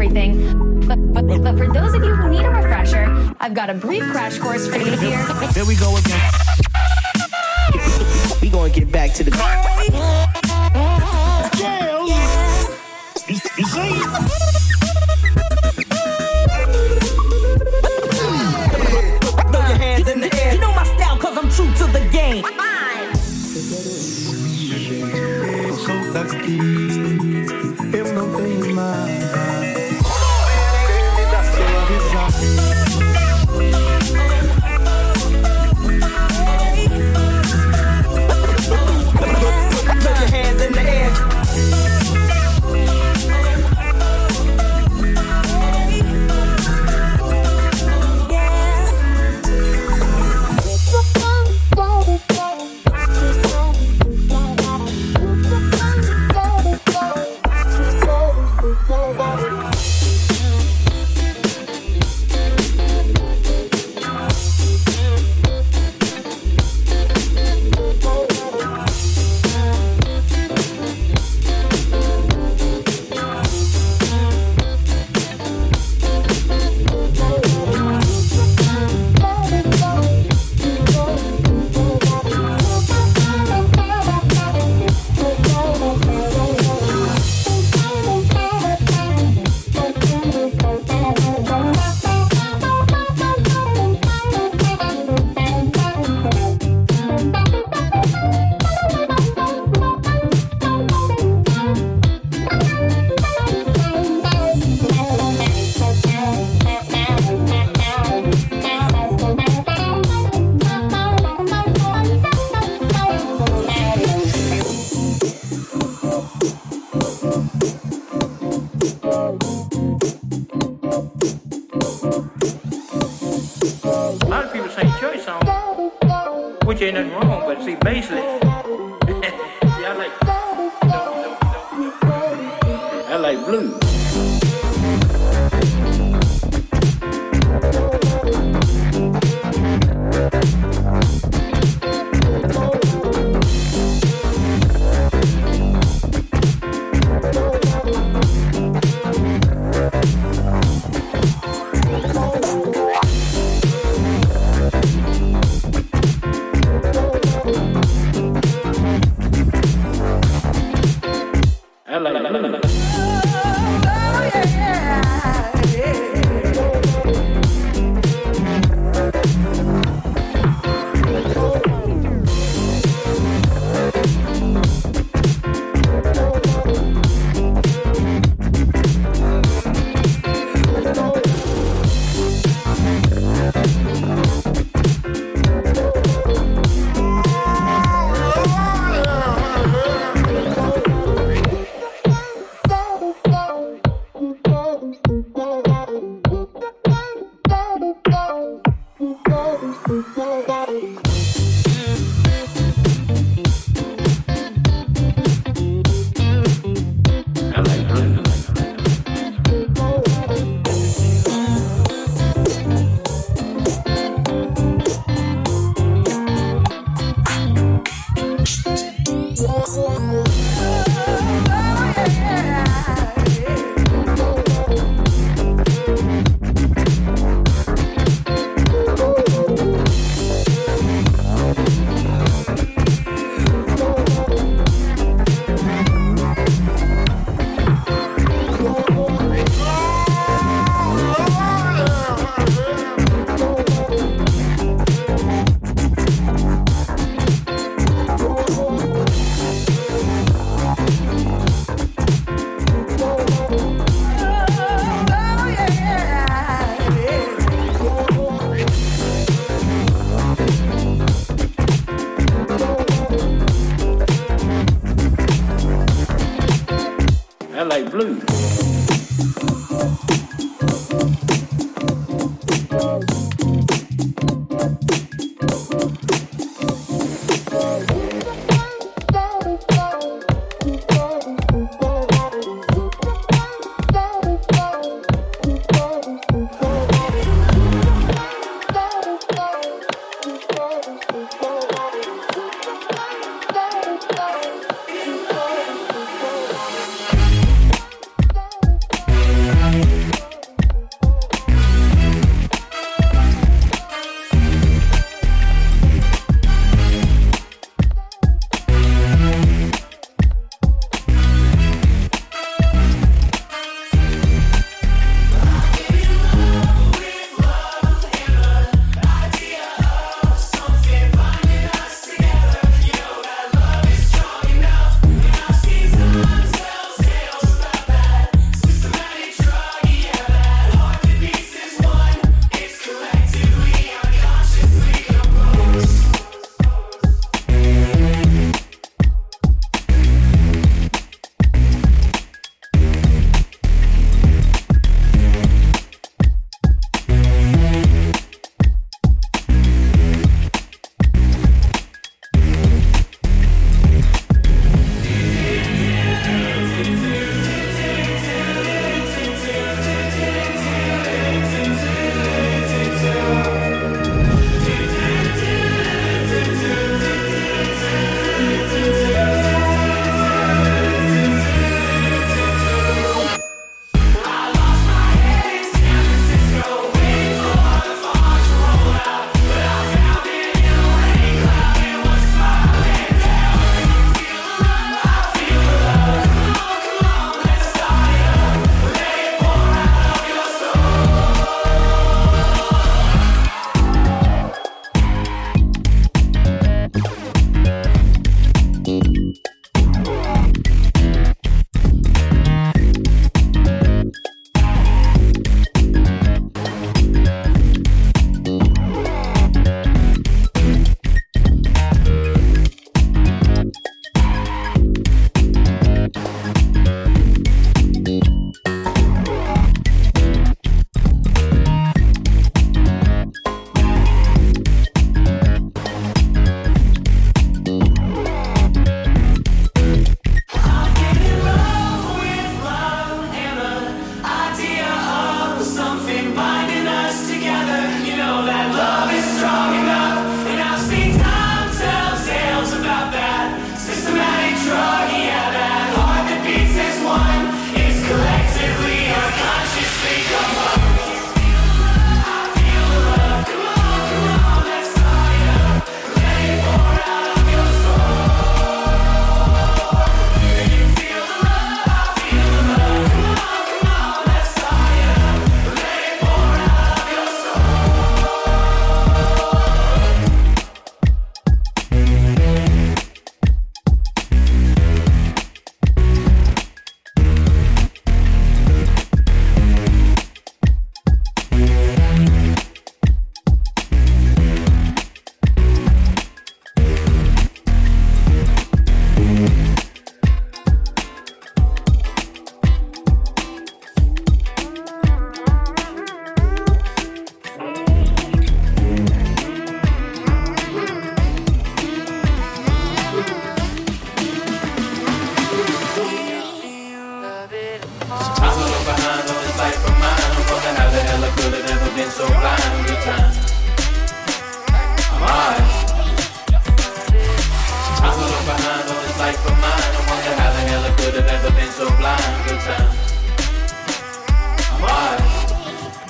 everything. But, but, but for those of you who need a refresher, I've got a brief crash course for you here. There we go again. we going to get back to the.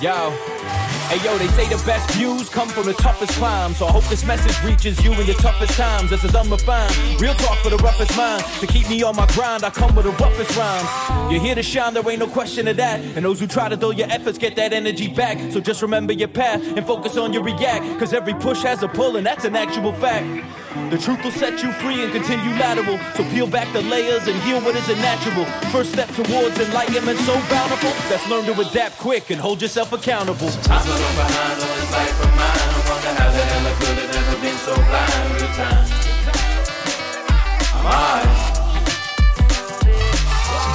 Yo. Hey yo, they say the best views come from the toughest climbs. So I hope this message reaches you in your toughest times. This is unrefined. Real talk for the roughest mind. To keep me on my grind, I come with the roughest rhymes. You're here to shine, there ain't no question of that. And those who try to dull your efforts get that energy back. So just remember your path and focus on your react. Cause every push has a pull, and that's an actual fact. The truth will set you free and continue lateral. So peel back the layers and heal what isn't natural. First step towards enlightenment so bountiful. Let's learn to adapt quick and hold yourself accountable. Time to look behind on this life of mine. I wonder how the hell I could have never been so blind. Good time. I'm alright.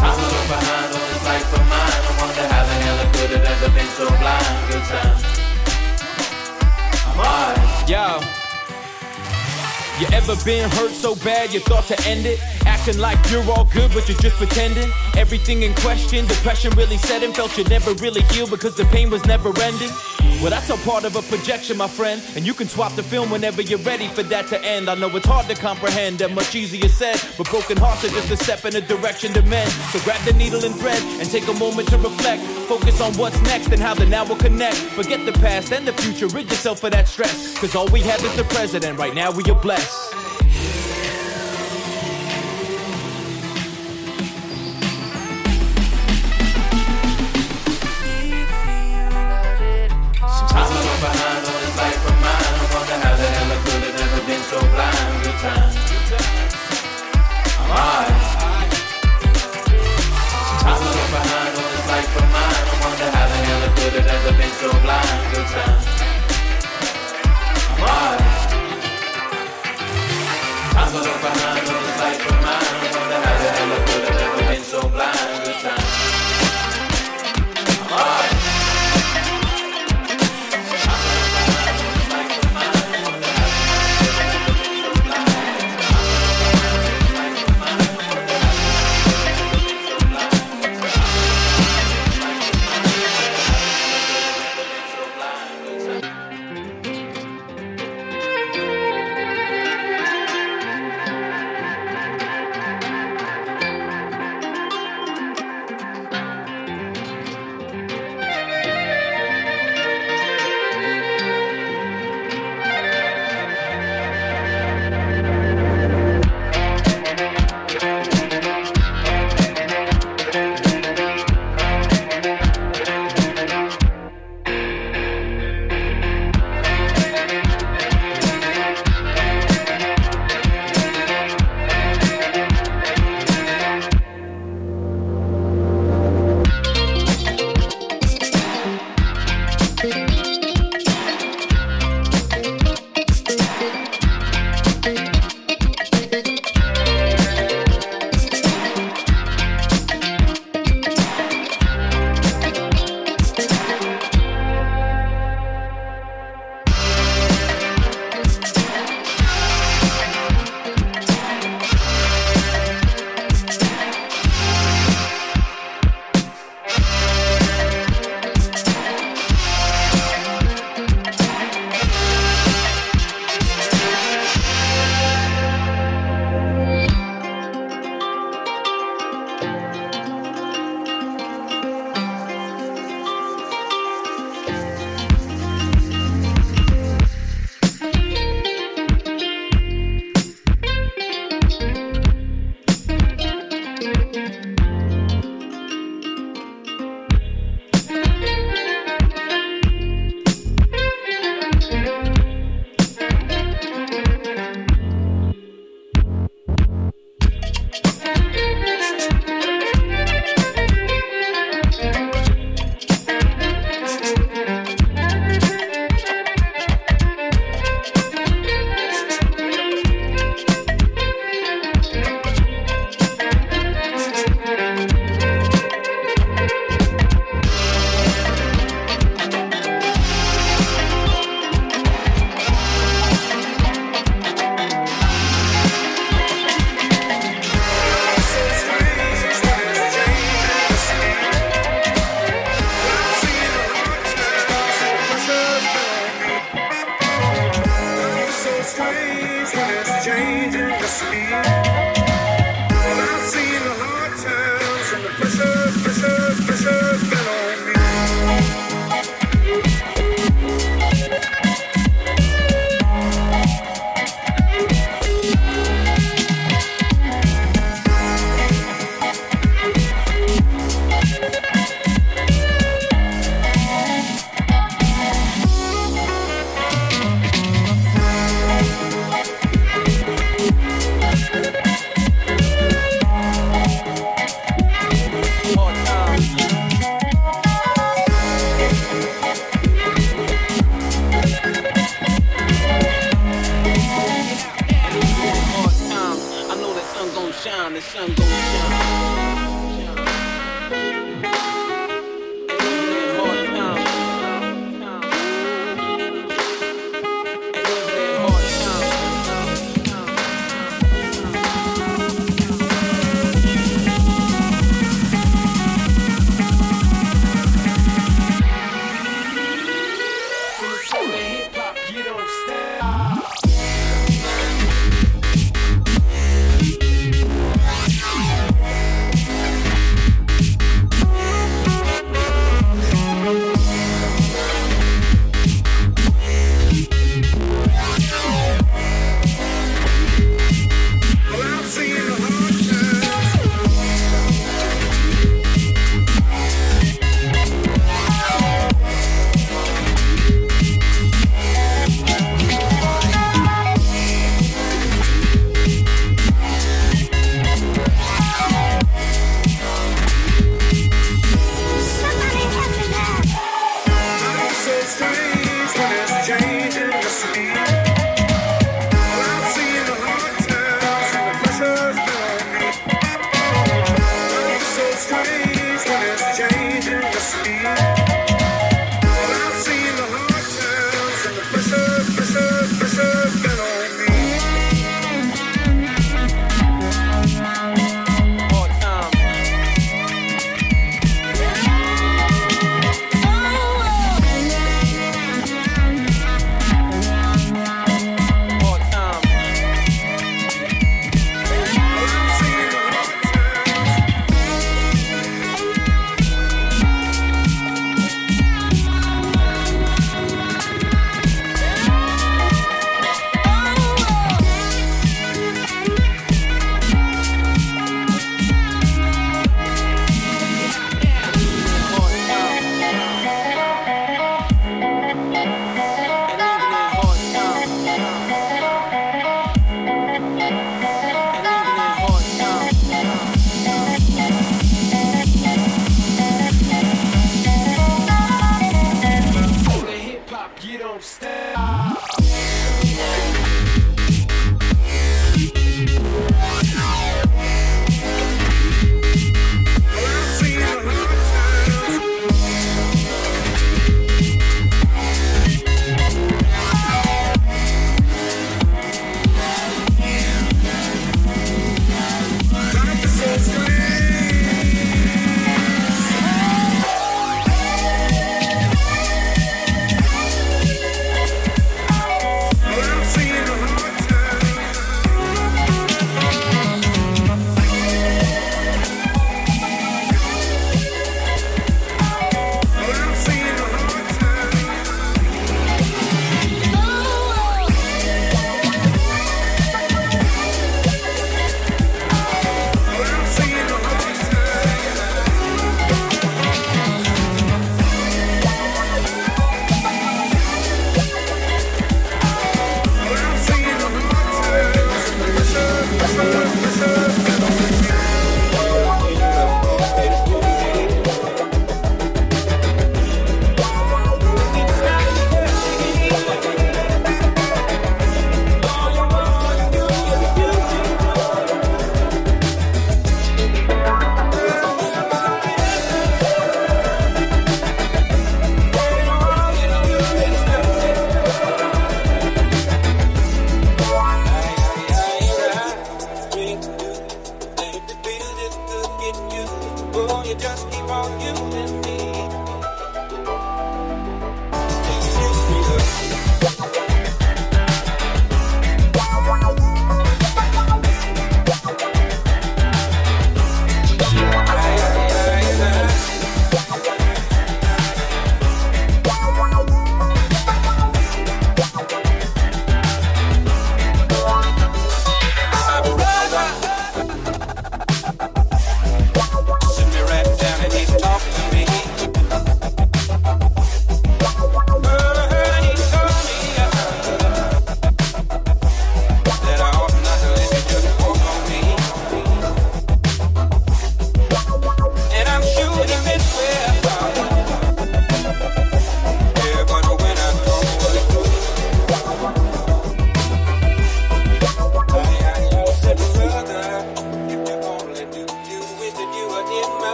Time to look behind on this life of mine. I wonder how the hell I could have ever been so blind. Good time. I'm alright. Yo. You ever been hurt so bad you thought to end it? Acting like you're all good, but you're just pretending. Everything in question, depression really set in. Felt you never really healed because the pain was never ending. Well, that's a part of a projection, my friend. And you can swap the film whenever you're ready for that to end. I know it's hard to comprehend and much easier said, but broken hearts are just a step in a direction to mend. So grab the needle and thread and take a moment to reflect. Focus on what's next and how the now will connect. Forget the past and the future, rid yourself of that stress. Cause all we have is the present, and right now we are blessed. Could have never been so blind. Good. I'm alright. Times I look behind on this life of mine. Wonder how the hell I could have never been so blind.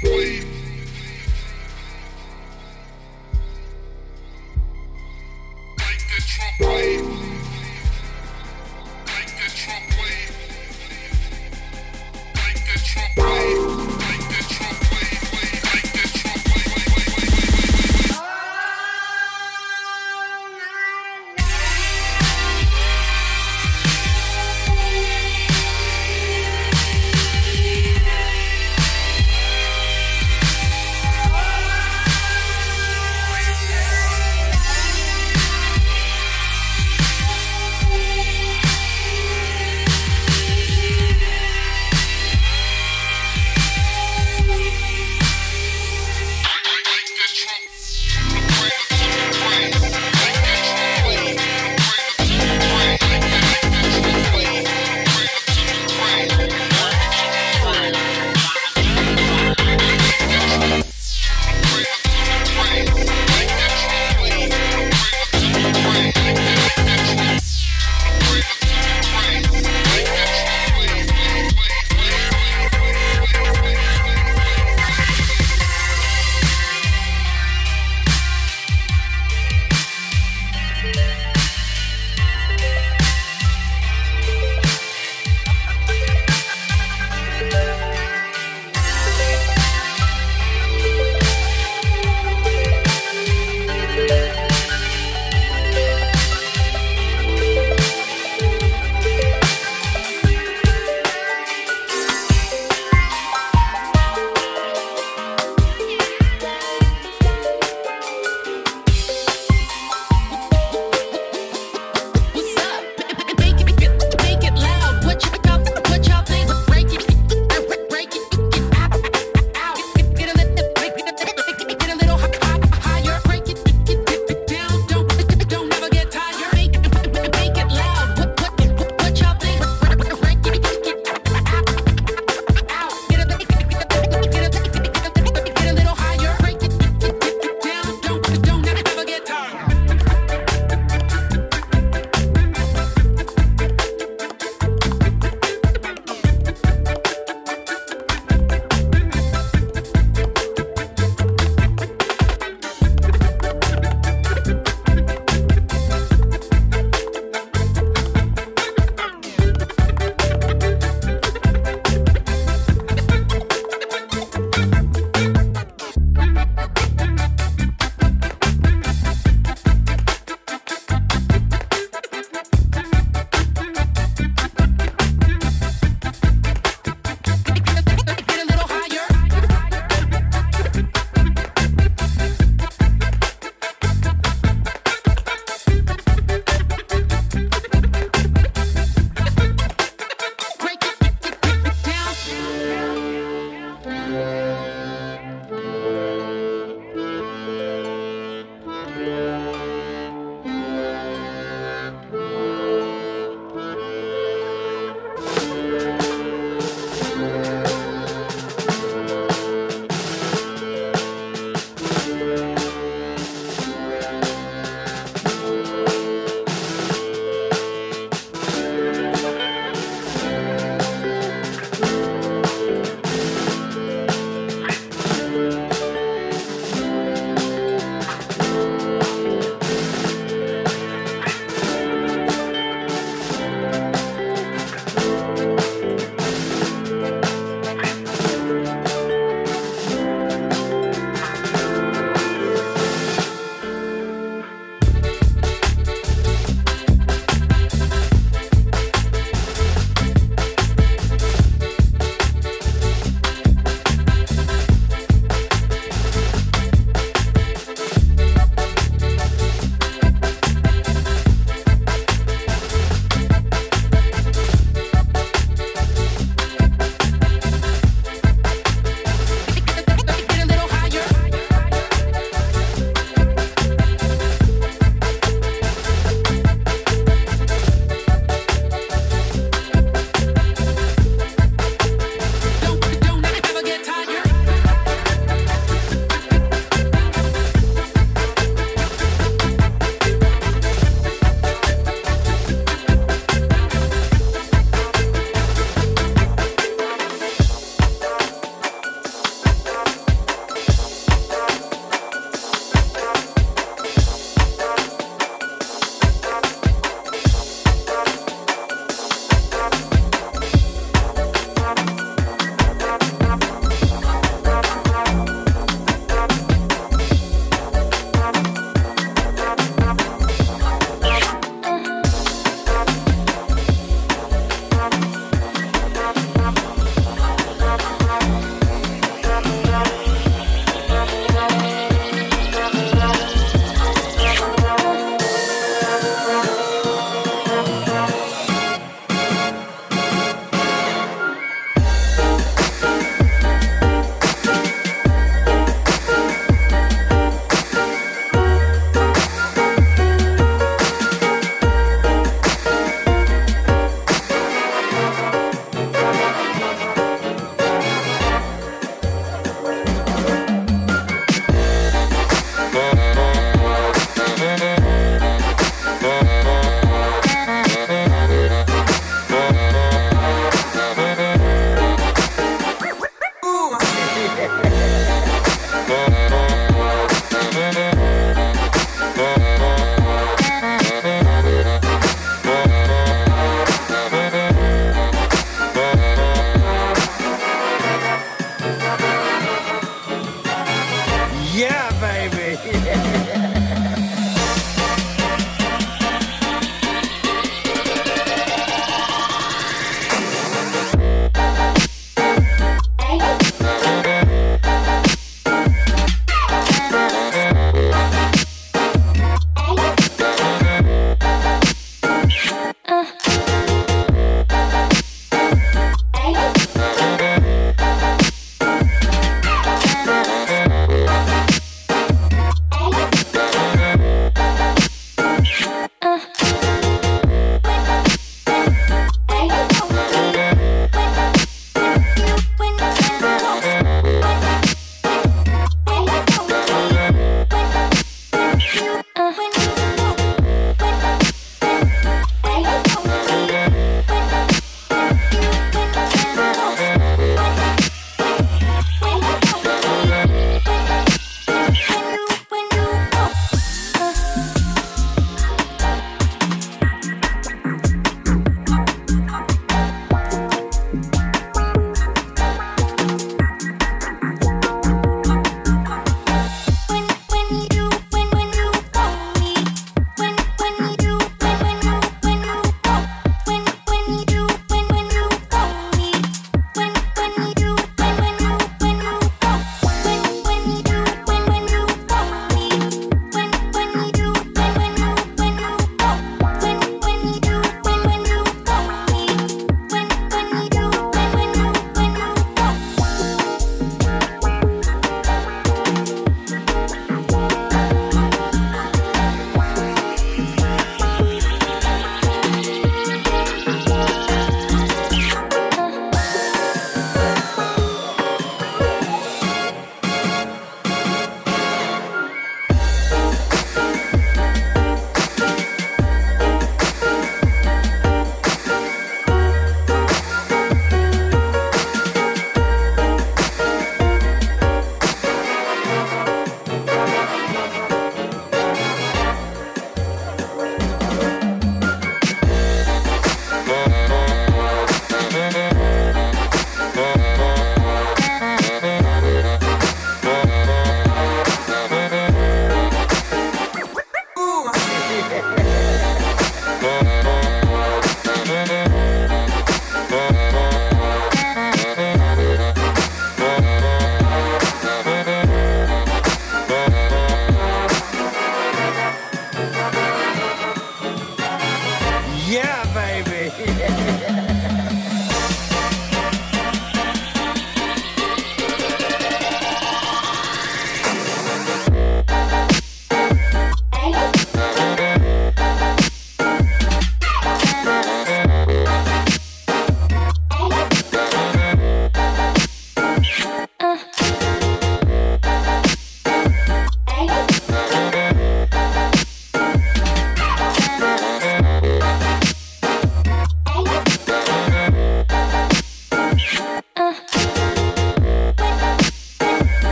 please.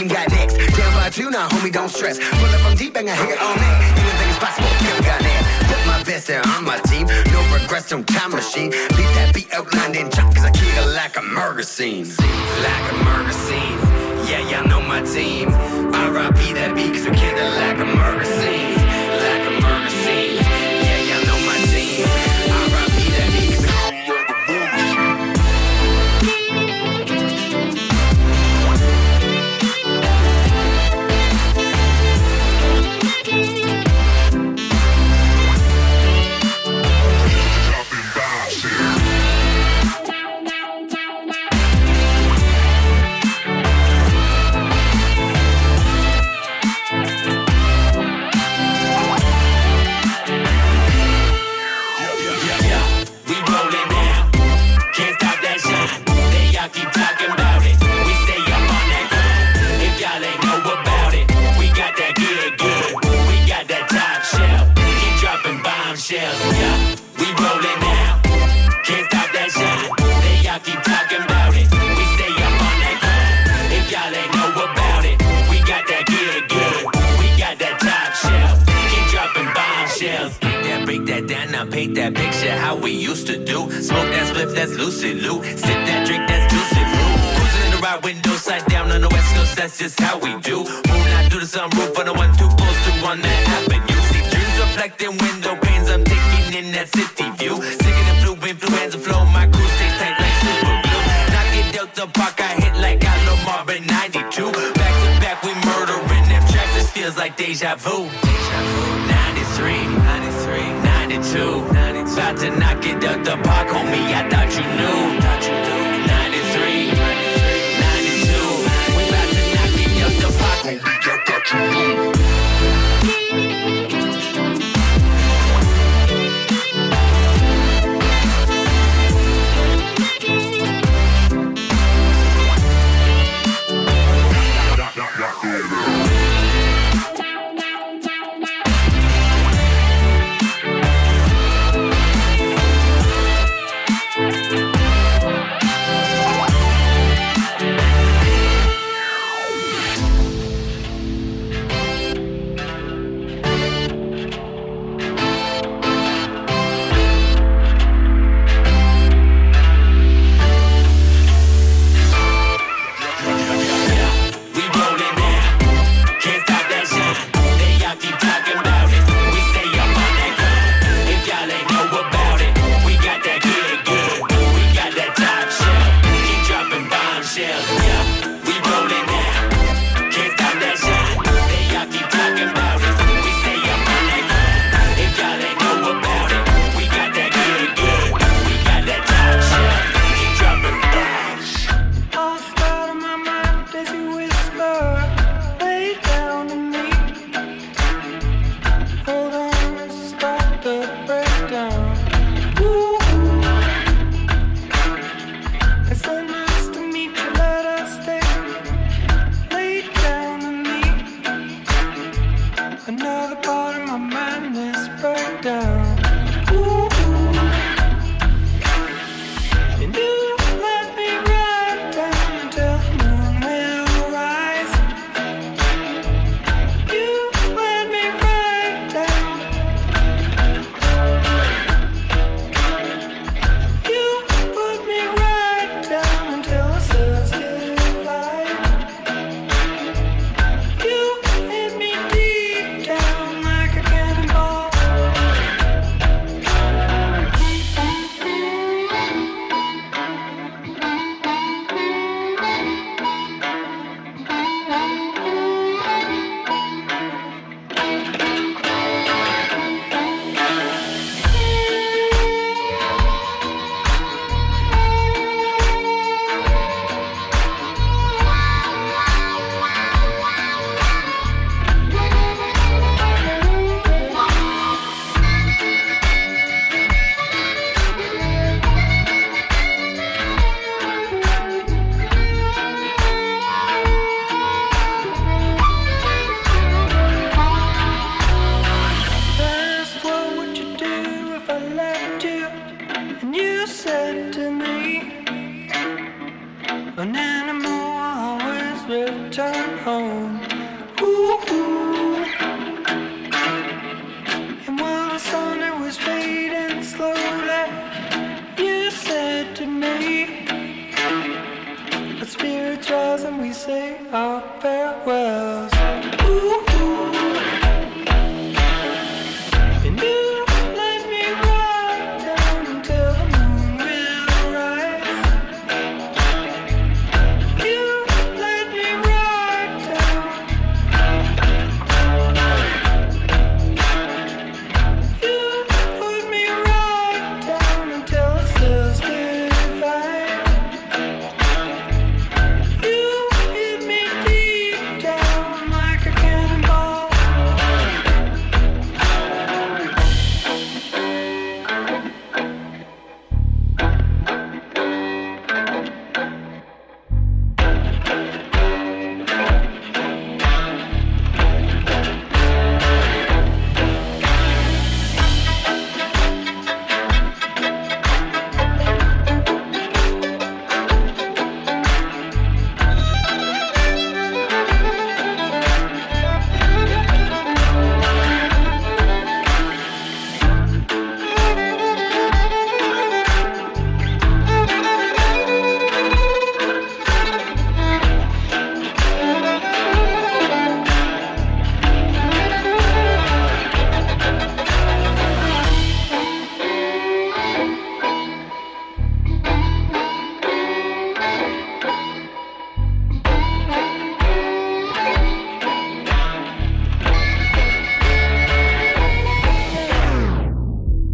Team got next. Down by two, now homie, don't stress. Pull up from deep, and I hit it all night. Anything is possible, never got that. Put my best there on my team, no regrets, no time machine. Leave that beat outlined in chalk, cause I kick it like a murder scene. Like a murder scene. Yeah, y'all know my team. R.I.P. that beat, cause I kill it like a murder scene. Like a murder scene. Paint that picture how we used to do. Smoke that spliff, that's lucid loot. Sip that drink, that's juicy fruit. Cruising in the right window, side down on the west coast, that's just how we do. Moonlight through the sunroof on the one too close to one that avenue. See dreams reflecting window panes, I'm taking in that city view. Singing the blue influenza flow, my crew stays tight like super glue. Knock it out the park, I hit like I love Marvin 92. Back to back, we murdering them tracks, this feels like deja vu. Deja vu. 93, 93, 92, 92. About to knock it out the park, homie. I thought you knew. Thought you 93, 92. We to knock it the park. I thought you knew.